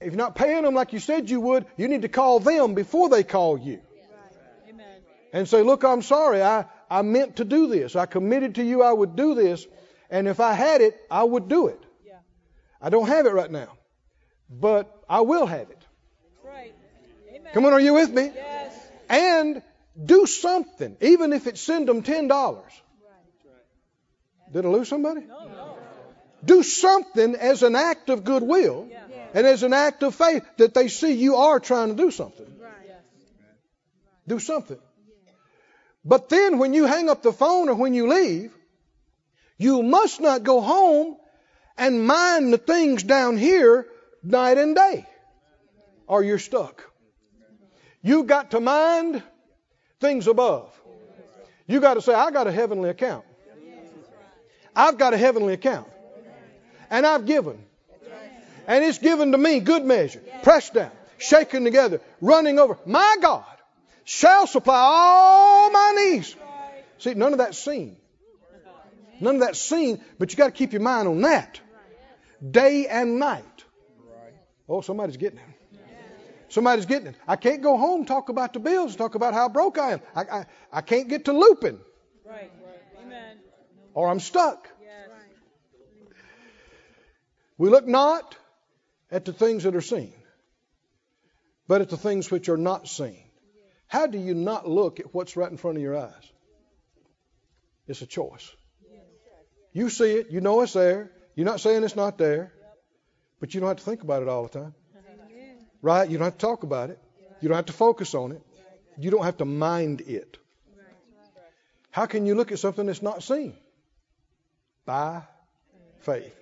If you're not paying them like you said you would, you need to call them before they call you. And say, look, I'm sorry. I, I meant to do this. I committed to you I would do this. And if I had it, I would do it. I don't have it right now but I will have it. Come on, are you with me? Yes. And do something, even if it's send them ten dollars. Did I lose somebody? No, no. Do something as an act of goodwill Yeah. and as an act of faith that they see you are trying to do something. Right. Do something. But then when you hang up the phone or when you leave, you must not go home and mind the things down here night and day, or you're stuck. You've got to mind things above. You got to say, I got a heavenly account. I've got a heavenly account. And I've given. And it's given to me good measure, pressed down, shaken together, running over. My God shall supply all my needs. See, none of that's seen. None of that's seen, but you got to keep your mind on that. Day and night. Oh, somebody's getting it. Somebody's getting it. I can't go home talk about the bills, talk about how broke I am. I, I, I can't get to looping, Right. Amen. or I'm stuck. Yes. We look not at the things that are seen, but at the things which are not seen. How do you not look at what's right in front of your eyes? It's a choice. You see it, you know it's there. You're not saying it's not there, but you don't have to think about it all the time. Right? You don't have to talk about it. You don't have to focus on it. You don't have to mind it. How can you look at something that's not seen? By faith.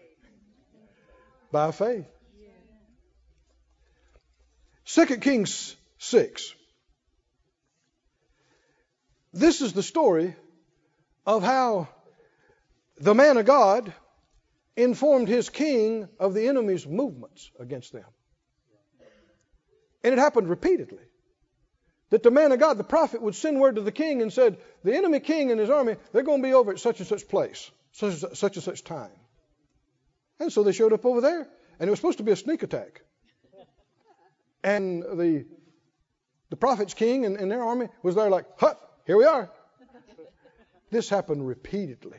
By faith. 2 Kings 6. This is the story of how the man of God informed his king of the enemy's movements against them. And it happened repeatedly. That the man of God, the prophet, would send word to the king and said, The enemy king and his army, they're going to be over at such and such place, such and such, and such time. And so they showed up over there, and it was supposed to be a sneak attack. And the the prophet's king and, and their army was there like, Hut, here we are. This happened repeatedly.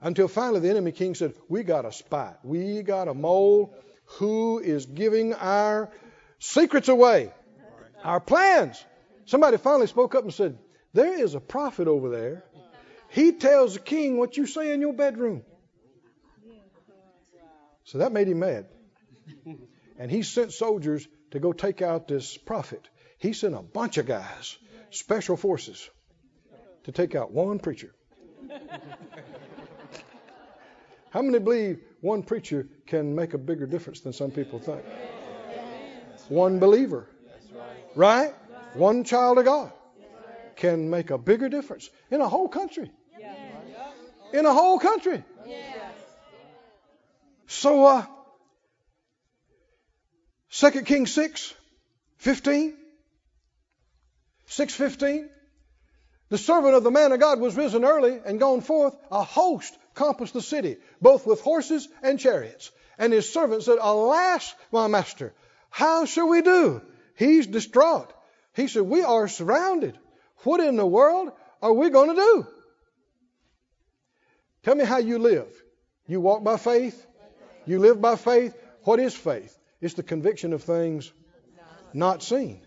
Until finally the enemy king said, We got a spy. We got a mole who is giving our secrets away, our plans. Somebody finally spoke up and said, There is a prophet over there. He tells the king what you say in your bedroom. So that made him mad. And he sent soldiers to go take out this prophet. He sent a bunch of guys, special forces, to take out one preacher. How many believe one preacher can make a bigger difference than some people think? One believer, right? One child of God can make a bigger difference in a whole country. In a whole country. So, uh, 2 Kings 6, 15. 615. The servant of the man of God was risen early and gone forth. A host compassed the city, both with horses and chariots. And his servant said, Alas, my master, how shall we do? He's distraught. He said, We are surrounded. What in the world are we going to do? Tell me how you live. You walk by faith? You live by faith? What is faith? It's the conviction of things not seen.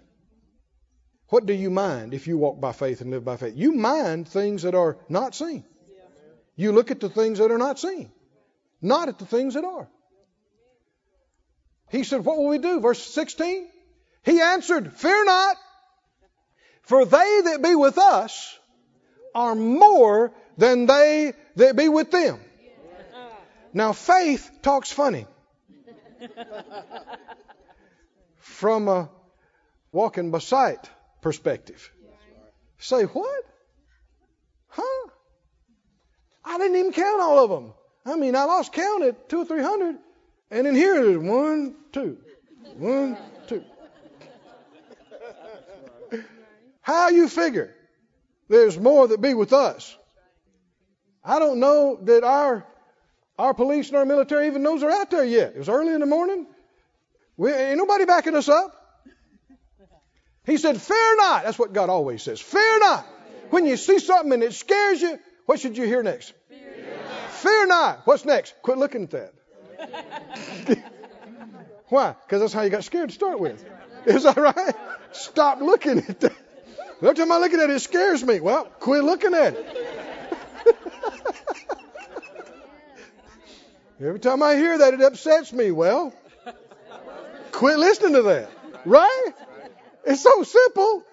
What do you mind if you walk by faith and live by faith? You mind things that are not seen. You look at the things that are not seen, not at the things that are. He said, What will we do? Verse 16. He answered, Fear not, for they that be with us are more than they that be with them. Now, faith talks funny. From a walking by sight perspective. Say, what? Huh? I didn't even count all of them. I mean, I lost count at two or three hundred. And in here there's one, two, one, two. How you figure there's more that be with us? I don't know that our our police and our military even knows they're out there yet. It was early in the morning. We, ain't nobody backing us up. He said, Fear not. That's what God always says. Fear not. When you see something and it scares you, what should you hear next? Fear not. Fear not. What's next? Quit looking at that. (laughs) Why? Because that's how you got scared to start with. (laughs) Is that right? Stop looking at that. Every time I look at it, it scares me. Well, quit looking at it. (laughs) Every time I hear that, it upsets me. Well, quit listening to that. Right? It's so simple,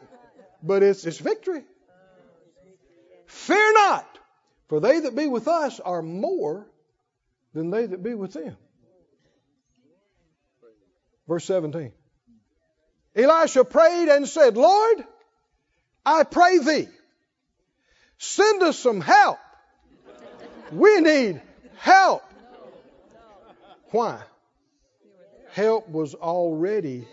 but it's, it's victory. Fear not, for they that be with us are more than they that be with them. Verse 17. Elisha prayed and said, Lord, I pray thee, send us some help. We need help. Why? Help was already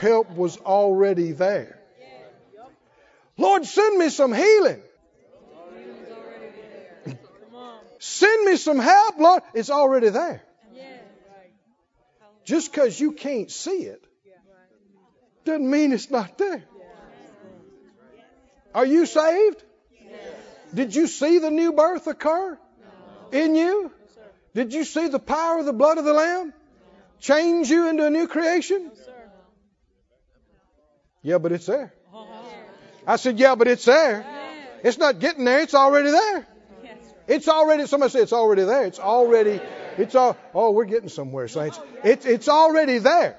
help was already there. Lord, send me some healing. Send me some help, Lord. It's already there. Just because you can't see it doesn't mean it's not there. Are you saved? Did you see the new birth occur in you? Did you see the power of the blood of the Lamb change you into a new creation? Yeah, but it's there. I said, Yeah, but it's there. It's not getting there, it's already there. It's already, somebody say it's already there. It's already, it's all, oh, we're getting somewhere, saints. It's, it's already there.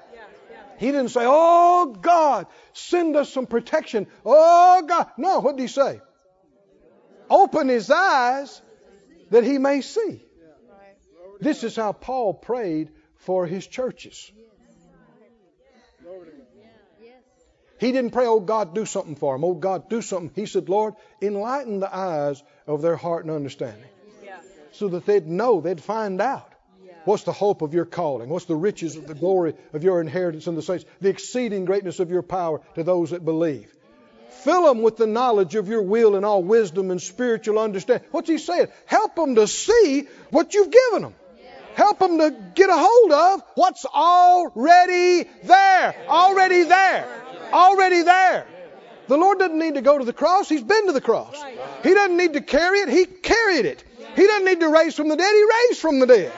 He didn't say, Oh God, send us some protection. Oh God. No, what did he say? Open his eyes that he may see. This is how Paul prayed for his churches. He didn't pray, Oh God, do something for them. Oh God, do something. He said, Lord, enlighten the eyes of their heart and understanding Yeah. so that they'd know, they'd find out. What's the hope of your calling? What's the riches of the glory of your inheritance in the saints? The exceeding greatness of your power to those that believe. Fill them with the knowledge of your will and all wisdom and spiritual understanding. What's he saying? Help them to see what you've given them. Help them to get a hold of what's already there. Already there. Already there. The Lord doesn't need to go to the cross. He's been to the cross. He doesn't need to carry it. He carried it. He doesn't need to raise from the dead. He raised from the dead.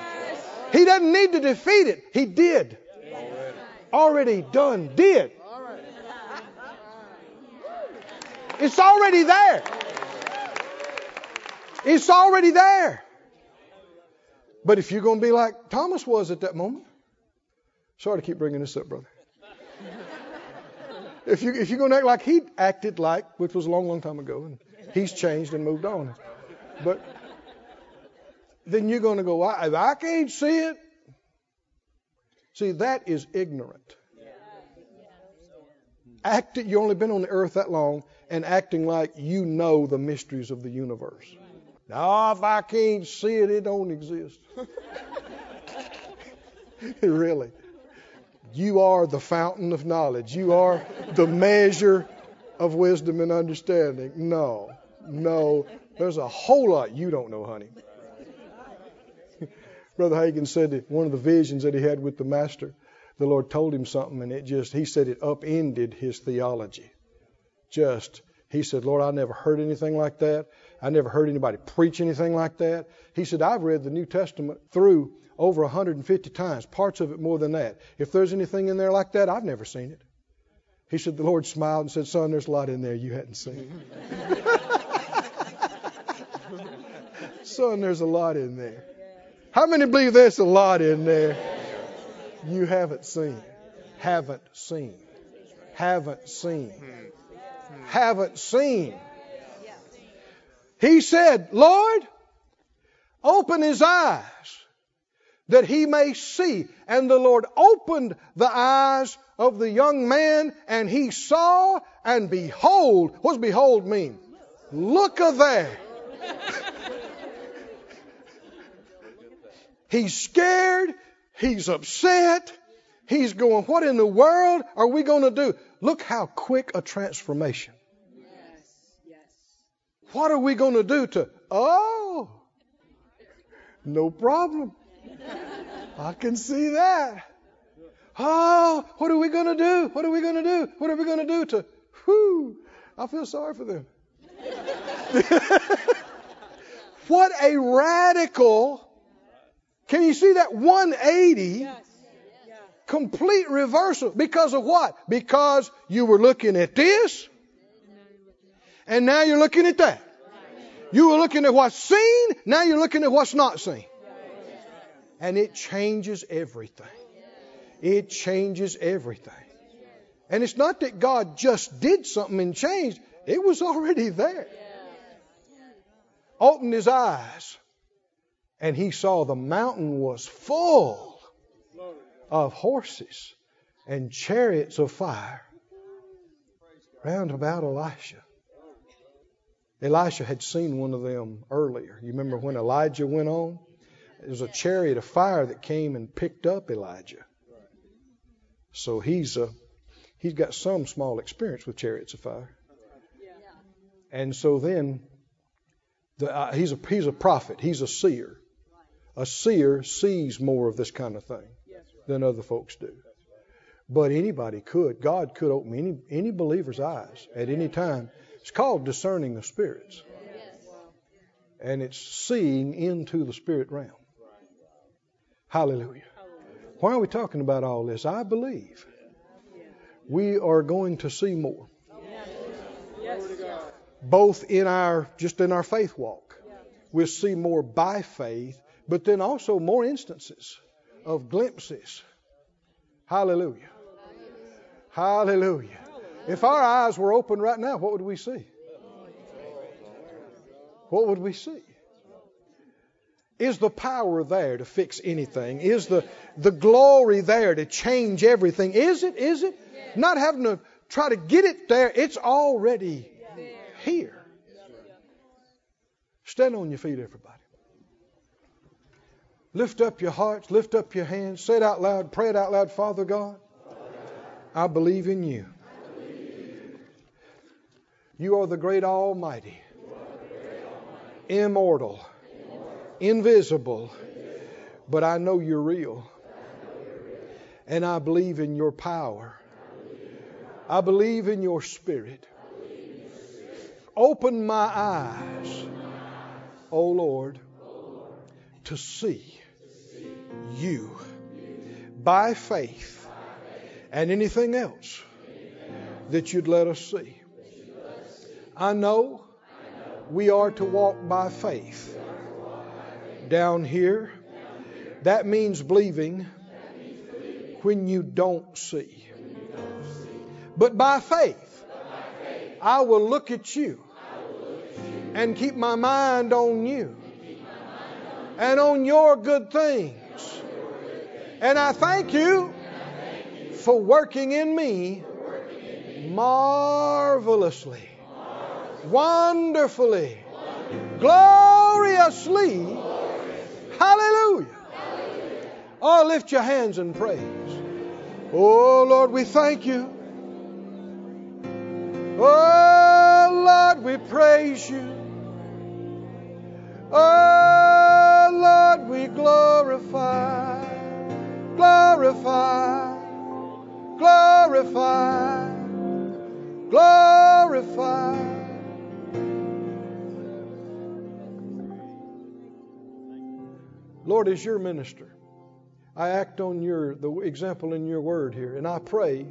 He doesn't need to defeat it. He did. Already done. Did. It's already there. It's already there. But if you're going to be like Thomas was at that moment, sorry to keep bringing this up, brother. If, you, if you're going to act like he acted like, which was a long, long time ago, and he's changed and moved on, but then you're going to go, I, if I can't see it. See, that is ignorant. Acting, you only been on the earth that long, and acting like you know the mysteries of the universe. Now, if I can't see it, it don't exist. (laughs) really. You are the fountain of knowledge. You are the measure of wisdom and understanding. No, no. There's a whole lot you don't know, honey. (laughs) Brother Hagin said that one of the visions that he had with the master, the Lord told him something, and it just, he said it upended his theology. Just, he said, Lord, I never heard anything like that. I never heard anybody preach anything like that. He said, I've read the New Testament through over 150 times, parts of it more than that. If there's anything in there like that, I've never seen it. He said, the Lord smiled and said, Son, there's a lot in there you hadn't seen. (laughs) Son, there's a lot in there. How many believe there's a lot in there you haven't seen? Haven't seen. Haven't seen. Haven't seen. He said, Lord, open his eyes that he may see. And the Lord opened the eyes of the young man, and he saw, and behold, what does behold mean? Look a there. (laughs) he's scared, he's upset, he's going, What in the world are we going to do? Look how quick a transformation. What are we going to do to, oh, no problem. (laughs) I can see that. Oh, what are we going to do? What are we going to do? What are we going to do to, whew, I feel sorry for them. (laughs) what a radical, can you see that 180? Yes. Complete reversal. Because of what? Because you were looking at this, and now you're looking at that. You were looking at what's seen, now you're looking at what's not seen. And it changes everything. It changes everything. And it's not that God just did something and changed, it was already there. Opened his eyes, and he saw the mountain was full of horses and chariots of fire round about Elisha. Elisha had seen one of them earlier. You remember when Elijah went on? There was a chariot of fire that came and picked up Elijah. So he's a, he's got some small experience with chariots of fire. And so then the, uh, he's a he's a prophet. He's a seer. A seer sees more of this kind of thing than other folks do. But anybody could. God could open any any believer's eyes at any time. It's called discerning the spirits. And it's seeing into the spirit realm. Hallelujah. Why are we talking about all this? I believe we are going to see more. Both in our just in our faith walk. We'll see more by faith, but then also more instances of glimpses. Hallelujah. Hallelujah. If our eyes were open right now, what would we see? What would we see? Is the power there to fix anything? Is the, the glory there to change everything? Is it? Is it? Not having to try to get it there, it's already here. Stand on your feet, everybody. Lift up your hearts, lift up your hands, say it out loud, pray it out loud. Father God, I believe in you. You are the great Almighty, immortal, invisible, but I know you're real. And I believe in your power. I believe in your spirit. Open my eyes, O Lord, to see you by faith and anything else that you'd let us see. I know we are to walk by faith. Down here, that means believing when you don't see. But by faith, I will look at you and keep my mind on you and on your good things. And I thank you for working in me marvelously, wonderfully, gloriously. Hallelujah. Oh, lift your hands and praise. Oh, Lord, we thank you. Oh, Lord, we praise you. Oh, Lord, we glorify, glorify, glorify, glorify. Lord, as your minister, I act on your the example in your word here, and I pray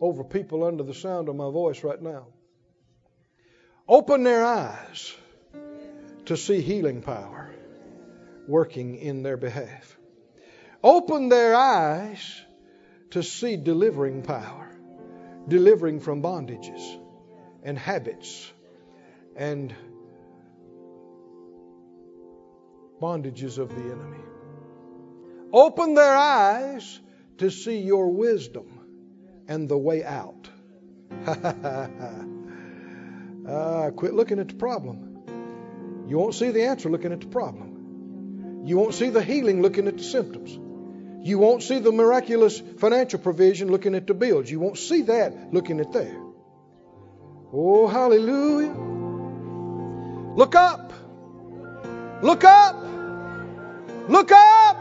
over people under the sound of my voice right now. Open their eyes to see healing power working in their behalf. Open their eyes to see delivering power, delivering from bondages and habits and bondages of the enemy. Open their eyes to see your wisdom and the way out. uh, (laughs) quit looking at the problem. You won't see the answer looking at the problem. You won't see the healing looking at the symptoms. You won't see the miraculous financial provision looking at the bills. You won't see that looking at there. Oh, hallelujah. Look up. Look up. Look up.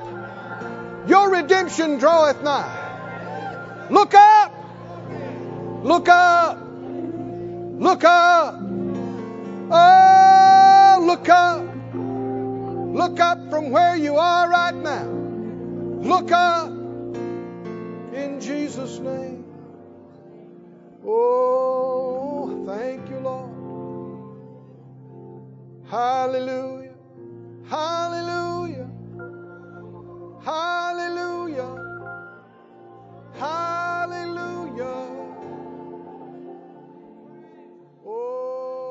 Your redemption draweth nigh. Look up. Look up. Look up. Oh, look up. Look up from where you are right now. Look up in Jesus' name. Oh, thank you, Lord. Hallelujah. Hallelujah. Hallelujah. Hallelujah. Oh.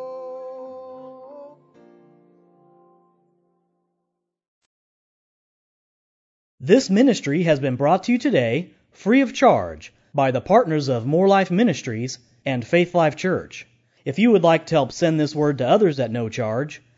This ministry has been brought to you today free of charge by the partners of Moore Life Ministries and Faith Life Church. If you would like to help send this word to others at no charge,